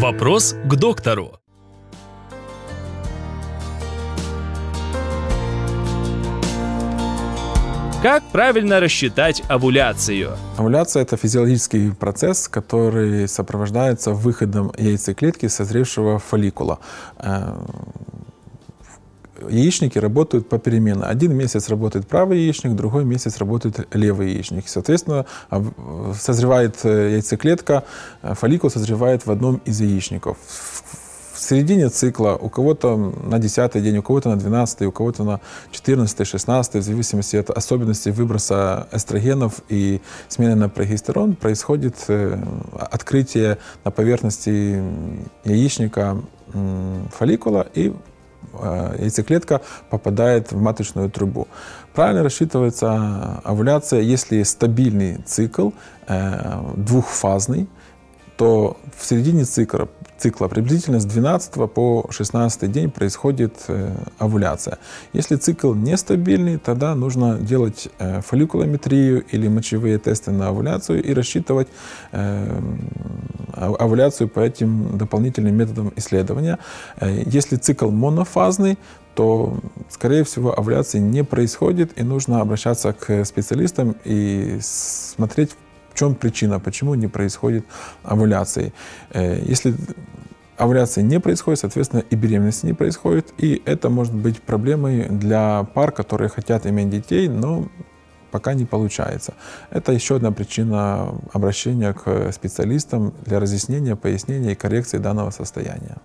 Вопрос к доктору. Как правильно рассчитать овуляцию? Овуляция – это физиологический процесс, который сопровождается выходом яйцеклетки созревшего фолликула. Яичники работают попеременно. Один месяц работает правый яичник, другой месяц работает левый яичник. Соответственно, созревает э, яйцеклетка, э, фолликул созревает в одном из яичников в середине цикла, у кого-то на 10 день, у кого-то на 12, у кого-то на 14, 16, в зависимости от особенностей выброса эстрогенов и смены на прогестерон, происходит э, открытие на поверхности яичника фолликула и яйцеклетка попадает в маточную трубу. Правильно рассчитывается овуляция, если стабильный цикл, э, двухфазный, то в середине цикла, цикла приблизительно с 12 по 16 день происходит э, овуляция. Если цикл нестабильный, тогда нужно делать э, фолликулометрию или мочевые тесты на овуляцию и рассчитывать э, овуляцию по этим дополнительным методам исследования. Э, если цикл монофазный, то, скорее всего, овуляции не происходит, и нужно обращаться к специалистам и смотреть, чем причина, почему не происходит овуляции. Э, если овуляции не происходит, соответственно, и беременности не происходит, и это может быть проблемой для пар, которые хотят иметь детей, но пока не получается. Это еще одна причина обращения к специалистам для разъяснения, пояснения и коррекции данного состояния.